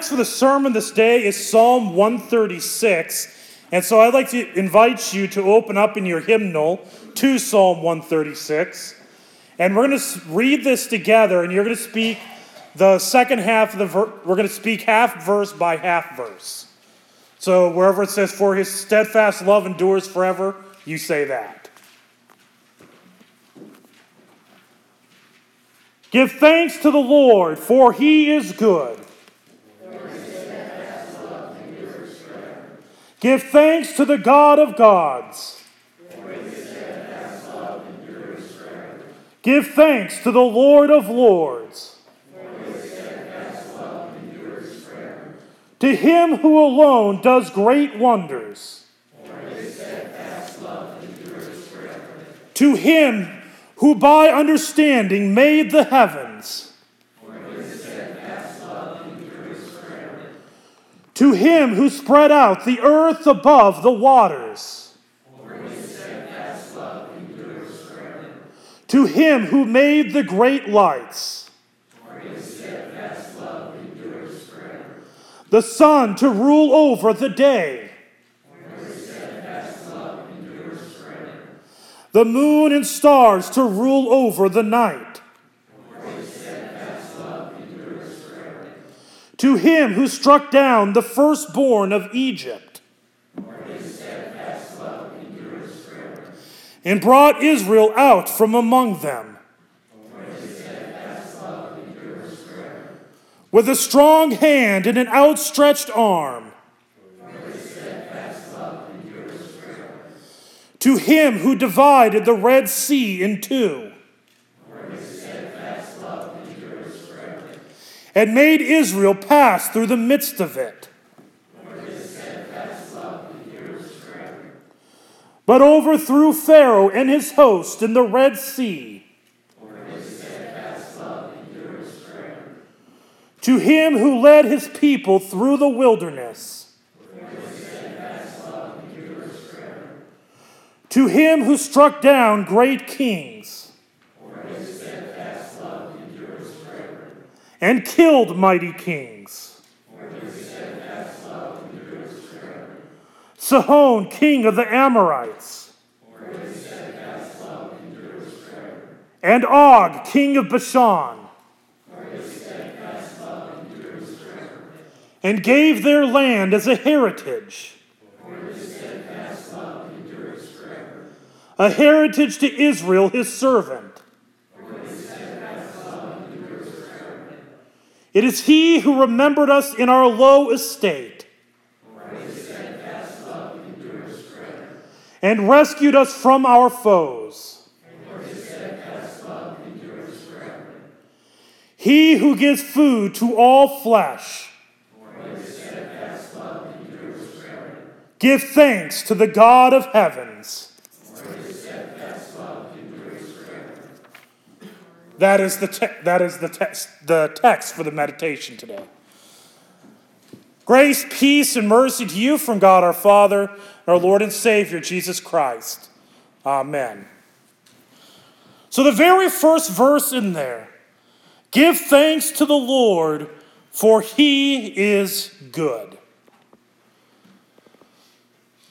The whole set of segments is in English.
text for the sermon this day is Psalm 136. And so I'd like to invite you to open up in your hymnal to Psalm 136. And we're going to read this together, and you're going to speak the second half of the verse. We're going to speak half verse by half verse. So wherever it says, For his steadfast love endures forever, you say that. Give thanks to the Lord, for he is good. Give thanks to the God of gods. Give thanks to the Lord of lords. To him who alone does great wonders. To him who by understanding made the heavens. To him who spread out the earth above the waters. To him who made the great lights. The sun to rule over the day. The moon and stars to rule over the night. To him who struck down the firstborn of Egypt. And brought Israel out from among them. With a strong hand and an outstretched arm. To him who divided the Red Sea in two. And made Israel pass through the midst of it. But overthrew Pharaoh and his host in the Red Sea. To him who led his people through the wilderness. To him who struck down great kings. And killed mighty kings. Sihon, king of the Amorites. And Og, king of Bashan. And gave their land as a heritage. A heritage to Israel, his servant. It is he who remembered us in our low estate and rescued us from our foes. He who gives food to all flesh. Give thanks to the God of heavens. That is the te- that is the text the text for the meditation today. Grace, peace, and mercy to you from God our Father, our Lord and Savior Jesus Christ. Amen. So the very first verse in there, give thanks to the Lord, for he is good.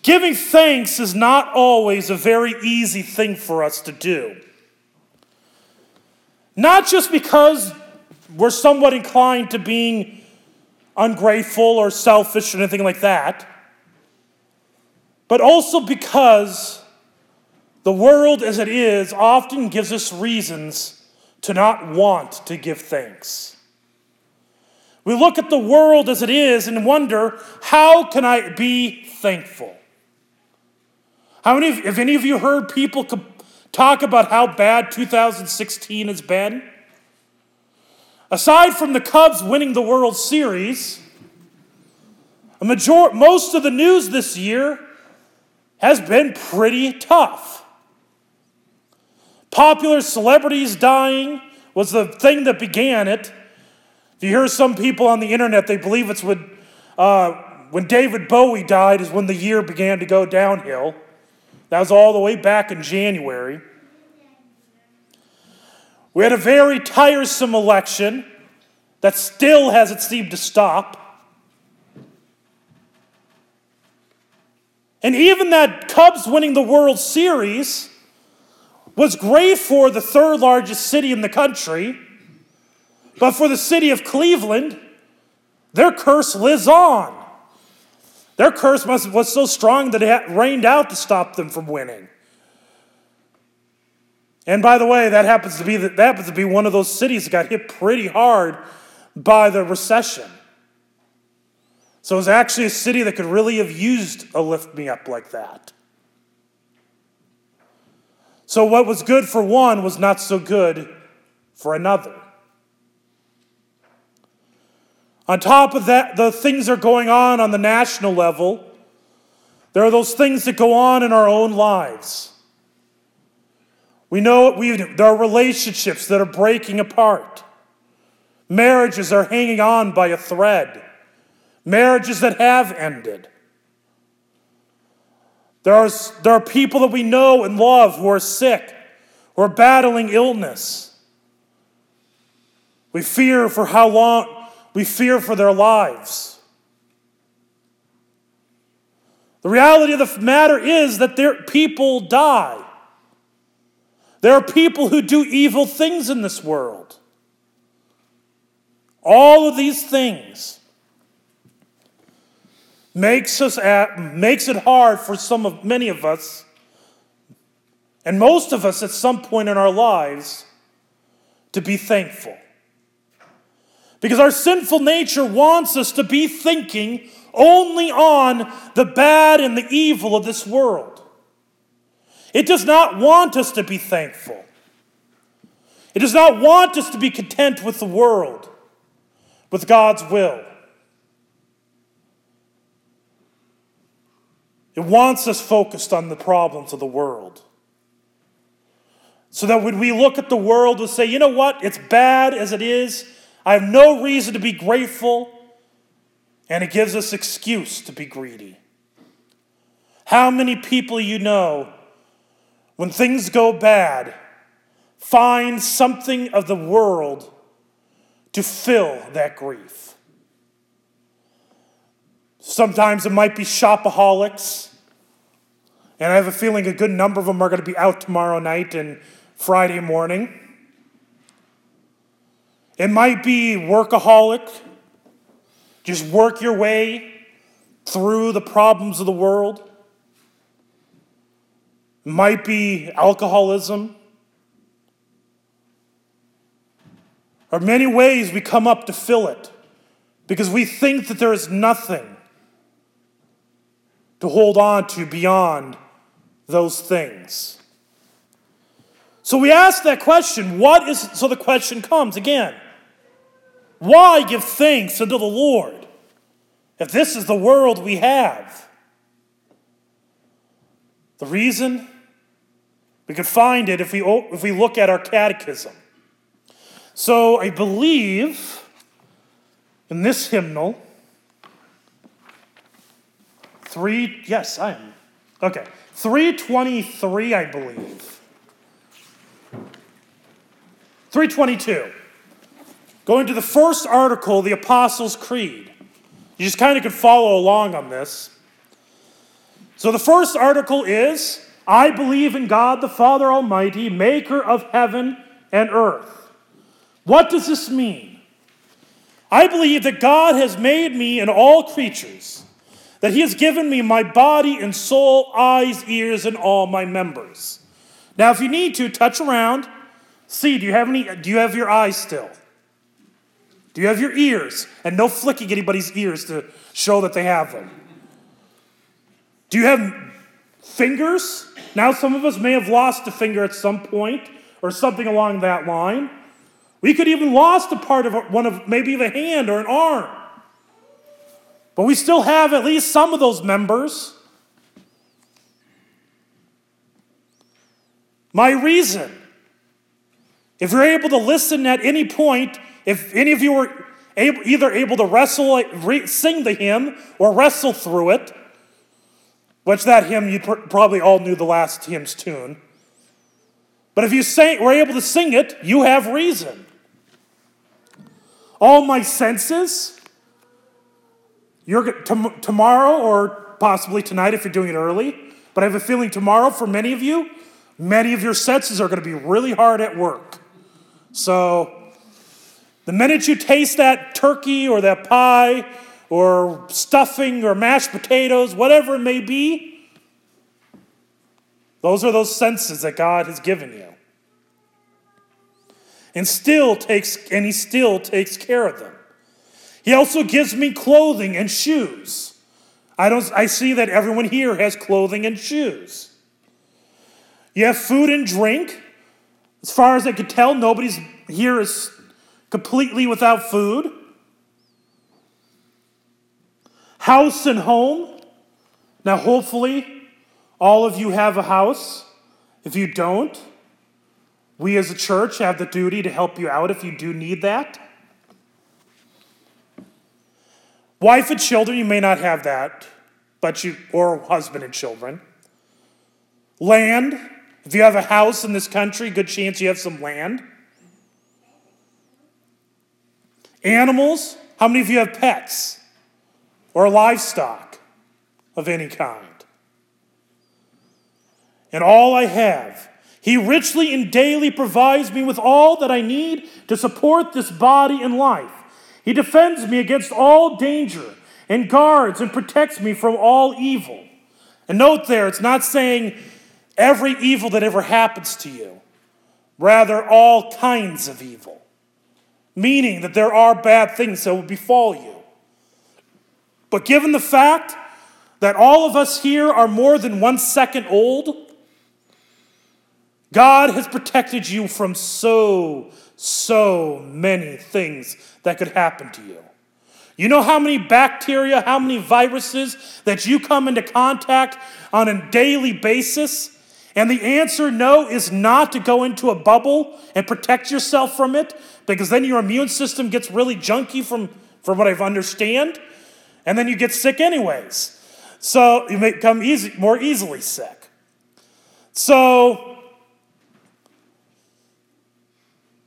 Giving thanks is not always a very easy thing for us to do. Not just because we're somewhat inclined to being ungrateful or selfish or anything like that, but also because the world as it is often gives us reasons to not want to give thanks. We look at the world as it is and wonder, how can I be thankful? How many, if any of you heard people talk about how bad 2016 has been? Aside from the Cubs winning the World Series, a major, most of the news this year has been pretty tough. Popular celebrities dying was the thing that began it. If you hear some people on the internet, they believe it's when, uh, when David Bowie died is when the year began to go downhill. That was all the way back in January. We had a very tiresome election that still hasn't seemed to stop. And even that Cubs winning the World Series was great for the third largest city in the country, but for the city of Cleveland, their curse lives on. Their curse must, was so strong that it rained out to stop them from winning. And by the way, that happens to be, that happens to be one of those cities that got hit pretty hard by the recession. So it was actually a city that could really have used a lift me up like that. So what was good for one was not so good for another. On top of that, the things that are going on on the national level. There are those things that go on in our own lives. We know we, there are relationships that are breaking apart. Marriages are hanging on by a thread. Marriages that have ended. There are, there are people that we know and love who are sick, who are battling illness. We fear for how long, we fear for their lives. The reality of the matter is that there, people die. There are people who do evil things in this world. All of these things makes us at, makes it hard for some of many of us and most of us at some point in our lives to be thankful. Because our sinful nature wants us to be thinking only on the bad and the evil of this world. It does not want us to be thankful. It does not want us to be content with the world, with God's will. It wants us focused on the problems of the world. So that when we look at the world, we'll say, you know what? It's bad as it is. I have no reason to be grateful. And it gives us excuse to be greedy. How many people you know when things go bad, find something of the world to fill that grief. Sometimes it might be shopaholics, and I have a feeling a good number of them are going to be out tomorrow night and Friday morning. It might be workaholic, just work your way through the problems of the world might be alcoholism. Or many ways we come up to fill it because we think that there is nothing to hold on to beyond those things. So we ask that question, what is so the question comes again. Why give thanks unto the Lord if this is the world we have? The reason we can find it if we, if we look at our catechism. So I believe in this hymnal, three, yes, I am. Okay, 323, I believe. 322. Going to the first article, the Apostles' Creed. You just kind of can follow along on this. So the first article is I believe in God the Father Almighty, maker of heaven and earth. What does this mean? I believe that God has made me and all creatures, that He has given me my body and soul, eyes, ears, and all my members. Now, if you need to, touch around. See, do you have any? Do you have your eyes still? Do you have your ears? And no flicking anybody's ears to show that they have them. Do you have fingers? Now, some of us may have lost a finger at some point or something along that line. We could even lost a part of one of maybe the hand or an arm. But we still have at least some of those members. My reason, if you're able to listen at any point, if any of you were able, either able to wrestle, sing the hymn, or wrestle through it, which that hymn you probably all knew the last hymn's tune. But if you sang, were able to sing it, you have reason. All my senses, you're tomorrow or possibly tonight if you're doing it early, but I have a feeling tomorrow for many of you, many of your senses are going to be really hard at work. So the minute you taste that turkey or that pie or stuffing or mashed potatoes, whatever it may be. Those are those senses that God has given you. And still takes and he still takes care of them. He also gives me clothing and shoes. I don't I see that everyone here has clothing and shoes. You have food and drink. As far as I could tell, nobody's here is completely without food. House and home. Now, hopefully, all of you have a house. If you don't, we as a church have the duty to help you out if you do need that. Wife and children, you may not have that, but you, or husband and children. Land, if you have a house in this country, good chance you have some land. Animals, how many of you have pets? or livestock of any kind. And all I have, He richly and daily provides me with all that I need to support this body and life. He defends me against all danger and guards and protects me from all evil. And note there, it's not saying every evil that ever happens to you, rather, all kinds of evil, meaning that there are bad things that will befall you. But given the fact that all of us here are more than one second old, God has protected you from so, so many things that could happen to you. You know how many bacteria, how many viruses that you come into contact on a daily basis? And the answer no is not to go into a bubble and protect yourself from it because then your immune system gets really junky from, from what I've understand and then you get sick anyways. So you may become easy, more easily sick. So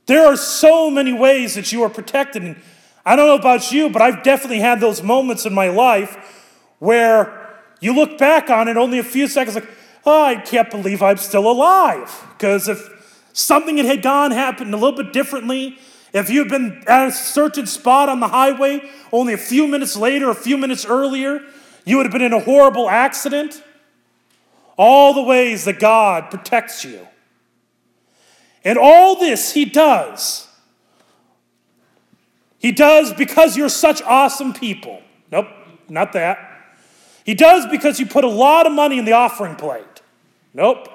there are so many ways that you are protected. And I don't know about you, but I've definitely had those moments in my life where you look back on it only a few seconds like, oh, I can't believe I'm still alive. Because if something had gone happened a little bit differently, if you'd been at a certain spot on the highway only a few minutes later, a few minutes earlier, you would have been in a horrible accident. All the ways that God protects you. And all this He does. He does because you're such awesome people. Nope, not that. He does because you put a lot of money in the offering plate. Nope.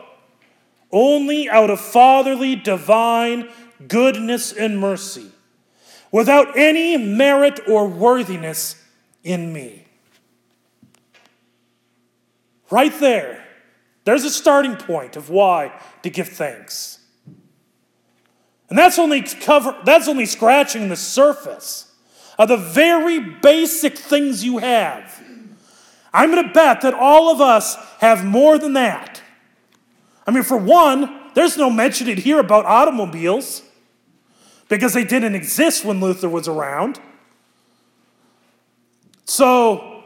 Only out of fatherly, divine goodness, and mercy, without any merit or worthiness in me. Right there, there's a starting point of why to give thanks. And that's only cover that's only scratching the surface of the very basic things you have. I'm going to bet that all of us have more than that. I mean, for one, there's no mention in here about automobiles. because they didn't exist when Luther was around. So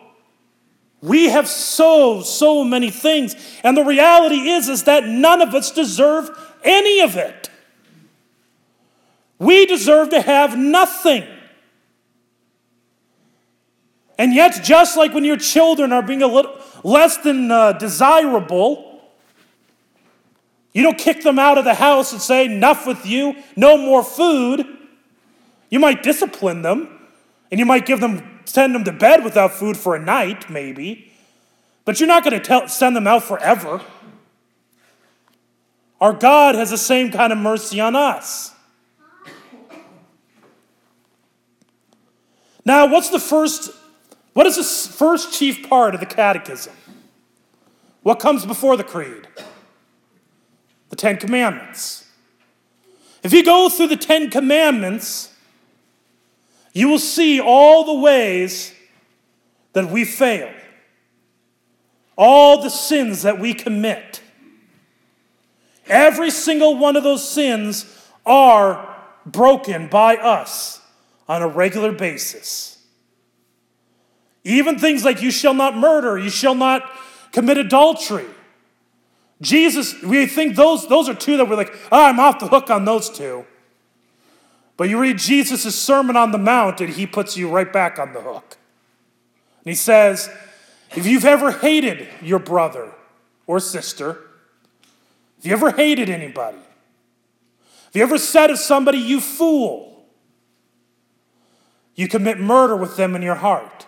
we have so, so many things. And the reality is, is that none of us deserve any of it. We deserve to have nothing. And yet, just like when your children are being a little less than uh, desirable, you don't kick them out of the house and say, Enough with you, no more food. You might discipline them, and you might give them, send them to bed without food for a night, maybe. But you're not going to send them out forever. Our God has the same kind of mercy on us. Now, what's the first what is the first chief part of the catechism? What comes before the creed? The Ten Commandments. If you go through the Ten Commandments, you will see all the ways that we fail, all the sins that we commit. Every single one of those sins are broken by us on a regular basis. Even things like you shall not murder, you shall not commit adultery. Jesus, we think those, those are two that we're like, oh, I'm off the hook on those two. But you read Jesus' Sermon on the Mount, and he puts you right back on the hook. And he says, if you've ever hated your brother or sister, if you ever hated anybody, if you ever said of somebody, you fool, you commit murder with them in your heart.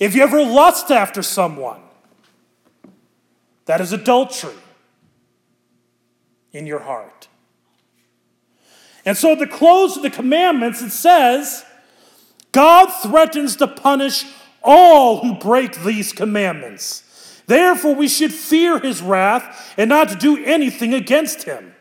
If you ever lust after someone, that is adultery in your heart. And so at the close of the commandments, it says, God threatens to punish all who break these commandments. Therefore, we should fear his wrath and not do anything against him.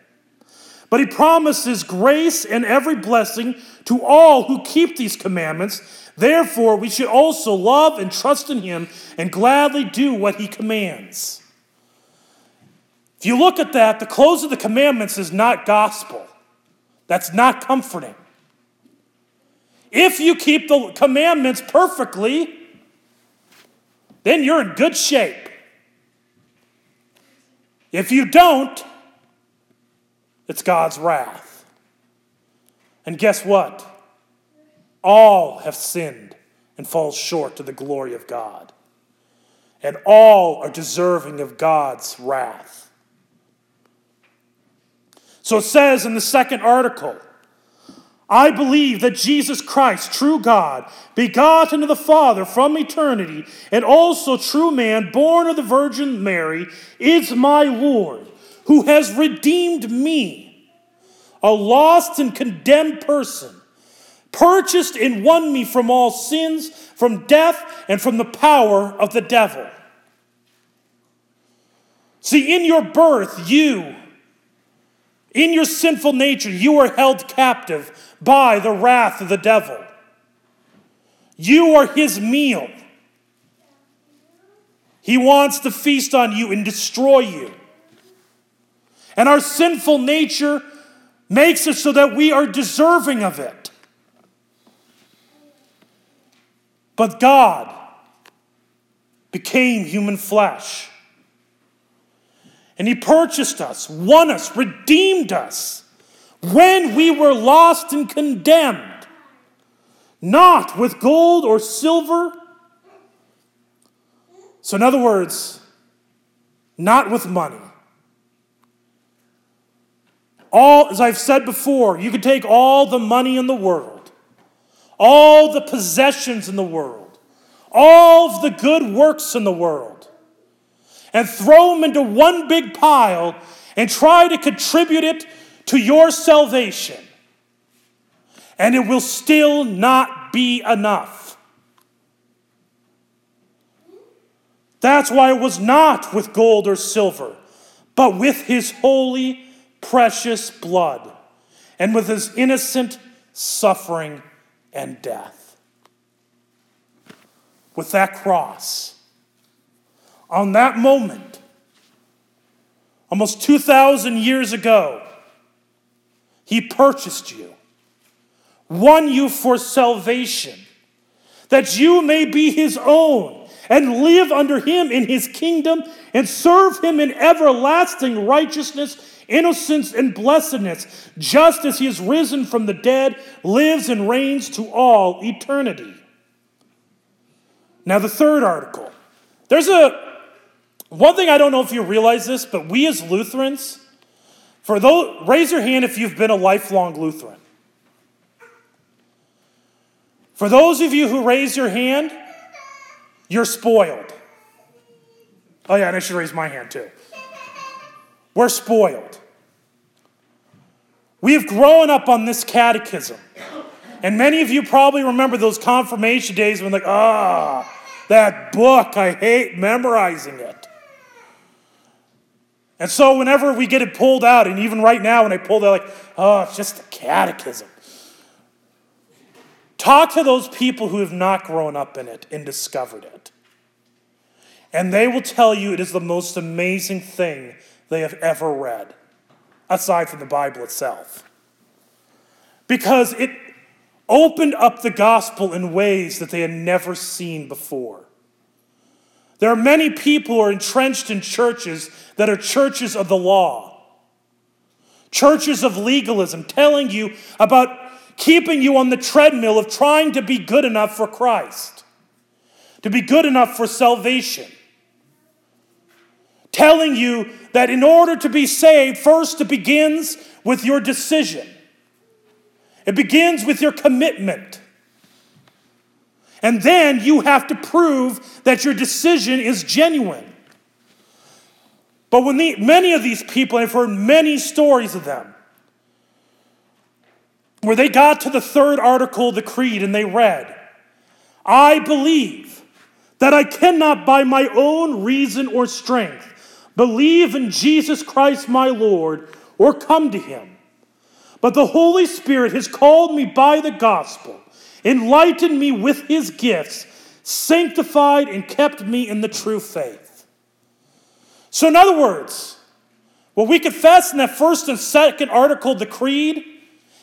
But he promises grace and every blessing to all who keep these commandments Therefore, we should also love and trust in him and gladly do what he commands. You look at that, the close of the commandments is not gospel. That's not comforting. If you keep the commandments perfectly, then you're in good shape. If you don't, it's God's wrath. And guess what? All have sinned and fall short of the glory of God. And all are deserving of God's wrath. So it says in the second article I believe that Jesus Christ, true God, begotten of the Father from eternity, and also true man, born of the Virgin Mary, is my Lord, who has redeemed me, a lost and condemned person purchased and won me from all sins, from death, and from the power of the devil. See, in your birth, you, in your sinful nature, you are held captive by the wrath of the devil. You are his meal. He wants to feast on you and destroy you. And our sinful nature makes it so that we are deserving of it. But God became human flesh. And He purchased us, won us, redeemed us when we were lost and condemned, not with gold or silver. So, in other words, not with money. All, as I've said before, you could take all the money in the world all the possessions in the world, all of the good works in the world, and throw them into one big pile and try to contribute it to your salvation. And it will still not be enough. That's why it was not with gold or silver, but with his holy, precious blood, and with his innocent suffering and death. With that cross, on that moment, almost 2,000 years ago, He purchased you, won you for salvation, that you may be his own and live under him in his kingdom and serve him in everlasting righteousness, innocence, and blessedness, just as he has risen from the dead, lives and reigns to all eternity. Now, the third article. There's a one thing I don't know if you realize this, but we as Lutherans, for those, raise your hand if you've been a lifelong Lutheran. For those of you who raise your hand, you're spoiled. Oh, yeah, and I should raise my hand too. We're spoiled. We have grown up on this catechism. And many of you probably remember those confirmation days when, like, ah, oh, that book, I hate memorizing it. And so, whenever we get it pulled out, and even right now when I pull out, like, oh, it's just a catechism. Talk to those people who have not grown up in it and discovered it. And they will tell you it is the most amazing thing they have ever read, aside from the Bible itself. Because it opened up the gospel in ways that they had never seen before. There are many people who are entrenched in churches that are churches of the law, churches of legalism, telling you about keeping you on the treadmill of trying to be good enough for Christ, to be good enough for salvation. Telling you that in order to be saved, first it begins with your decision. It begins with your commitment. And then you have to prove that your decision is genuine. But when the, many of these people, I've heard many stories of them, where they got to the third article of the Creed and they read, I believe that I cannot by my own reason or strength believe in Jesus Christ my Lord or come to him. But the Holy Spirit has called me by the gospel enlightened me with his gifts, sanctified and kept me in the true faith. So, in other words, what we confess in that first and second article the Creed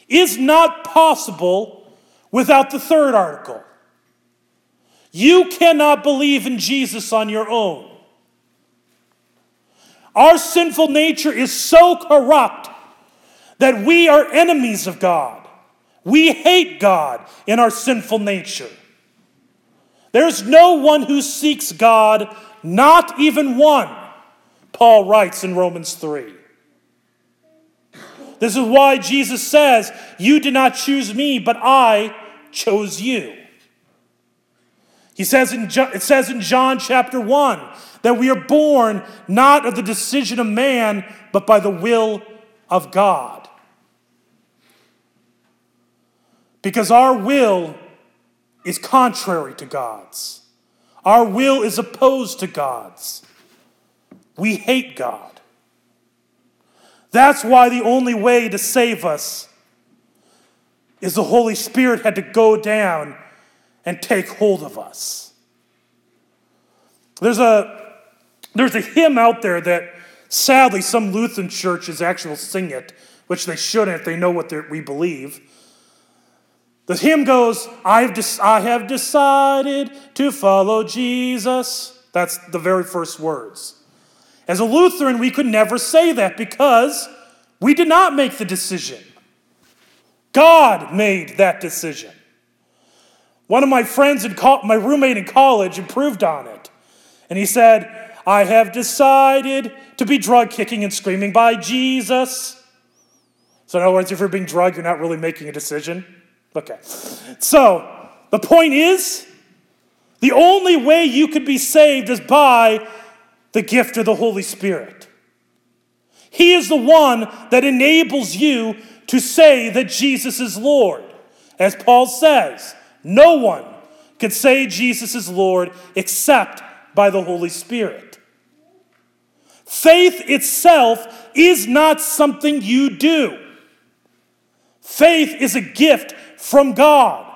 is not possible without the third article. You cannot believe in Jesus on your own. Our sinful nature is so corrupt that we are enemies of God. We hate God in our sinful nature. There's no one who seeks God, not even one, Paul writes in Romans 3. This is why Jesus says, You did not choose me, but I chose you. He says in, it says in John chapter 1 that we are born not of the decision of man, but by the will of God. Because our will is contrary to God's. Our will is opposed to God's. We hate God. That's why the only way to save us is the Holy Spirit had to go down and take hold of us. There's a, there's a hymn out there that sadly some Lutheran churches actually will sing it, which they shouldn't they know what we believe. The hymn goes, I've de- I have decided to follow Jesus. That's the very first words. As a Lutheran, we could never say that because we did not make the decision. God made that decision. One of my friends, in co- my roommate in college, improved on it. And he said, I have decided to be drug kicking and screaming by Jesus. So, in other words, if you're being drugged, you're not really making a decision. Okay. So, the point is the only way you could be saved is by the gift of the Holy Spirit. He is the one that enables you to say that Jesus is Lord. As Paul says, no one can say Jesus is Lord except by the Holy Spirit. Faith itself is not something you do. Faith is a gift from God.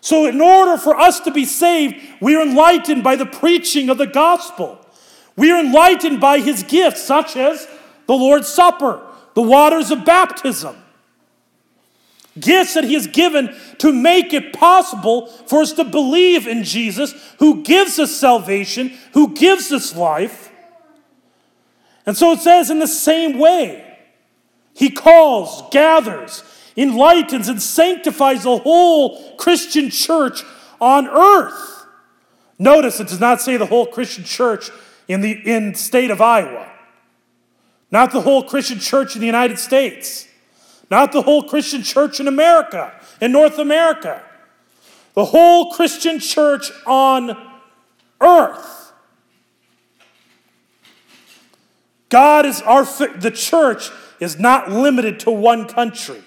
So, in order for us to be saved, we are enlightened by the preaching of the gospel. We are enlightened by his gifts, such as the Lord's Supper, the waters of baptism. Gifts that He has given to make it possible for us to believe in Jesus, who gives us salvation, who gives us life. And so it says, in the same way, He calls, gathers, enlightens, and sanctifies the whole Christian church on earth. Notice it does not say the whole Christian church in the in state of Iowa. Not the whole Christian church in the United States. Not the whole Christian church in America, in North America. The whole Christian church on earth. God is our, the church is not limited to one country.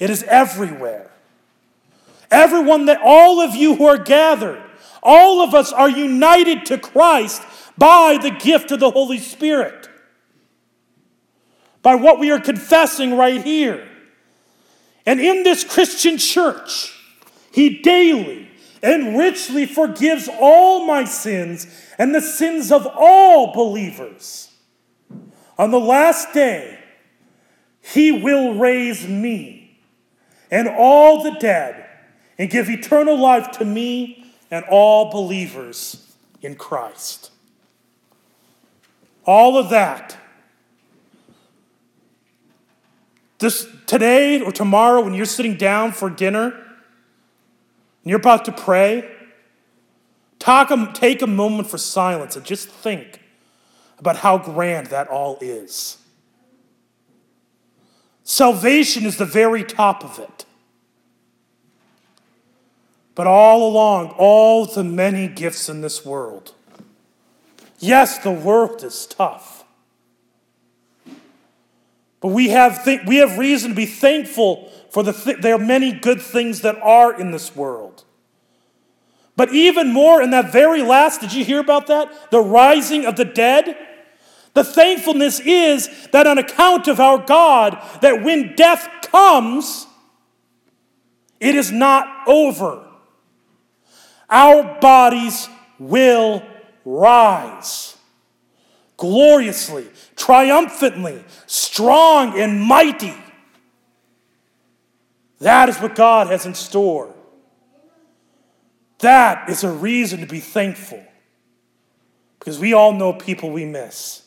It is everywhere. Everyone that, all of you who are gathered, all of us are united to Christ by the gift of the Holy Spirit by what we are confessing right here. And in this Christian church, He daily and richly forgives all my sins and the sins of all believers. On the last day, He will raise me and all the dead and give eternal life to me and all believers in Christ. All of that This today or tomorrow, when you're sitting down for dinner and you're about to pray, talk, take a moment for silence and just think about how grand that all is. Salvation is the very top of it. But all along, all the many gifts in this world. Yes, the world is tough. But we have, th- we have reason to be thankful for the th- there are many good things that are in this world. But even more in that very last, did you hear about that? The rising of the dead? The thankfulness is that on account of our God, that when death comes, it is not over. Our bodies will rise gloriously triumphantly, strong and mighty. That is what God has in store. That is a reason to be thankful. Because we all know people we miss.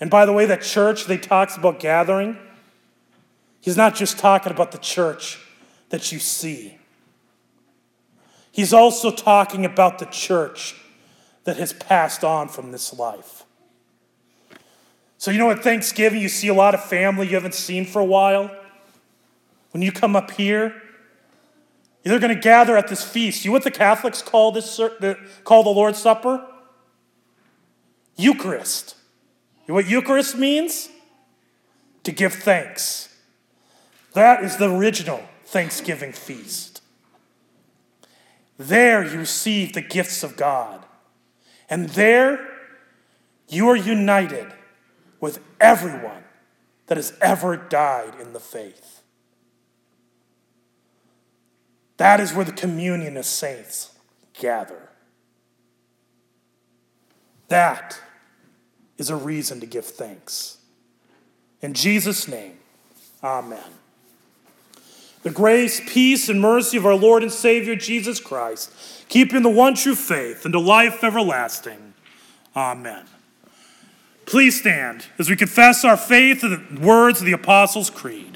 And by the way, that church they talks about gathering, he's not just talking about the church that you see. He's also talking about the church that has passed on from this life. So, you know, at Thanksgiving, you see a lot of family you haven't seen for a while. When you come up here, they're going to gather at this feast. You know what the Catholics call this call the Lord's Supper? Eucharist. You know what Eucharist means? To give thanks. That is the original Thanksgiving feast. There you receive the gifts of God. And there you are united with everyone that has ever died in the faith. That is where the communion of saints gather. That is a reason to give thanks. In Jesus' name, amen. The grace, peace, and mercy of our Lord and Savior Jesus Christ keeping the one true faith and to life everlasting. Amen. Please stand as we confess our faith in the words of the Apostles' Creed.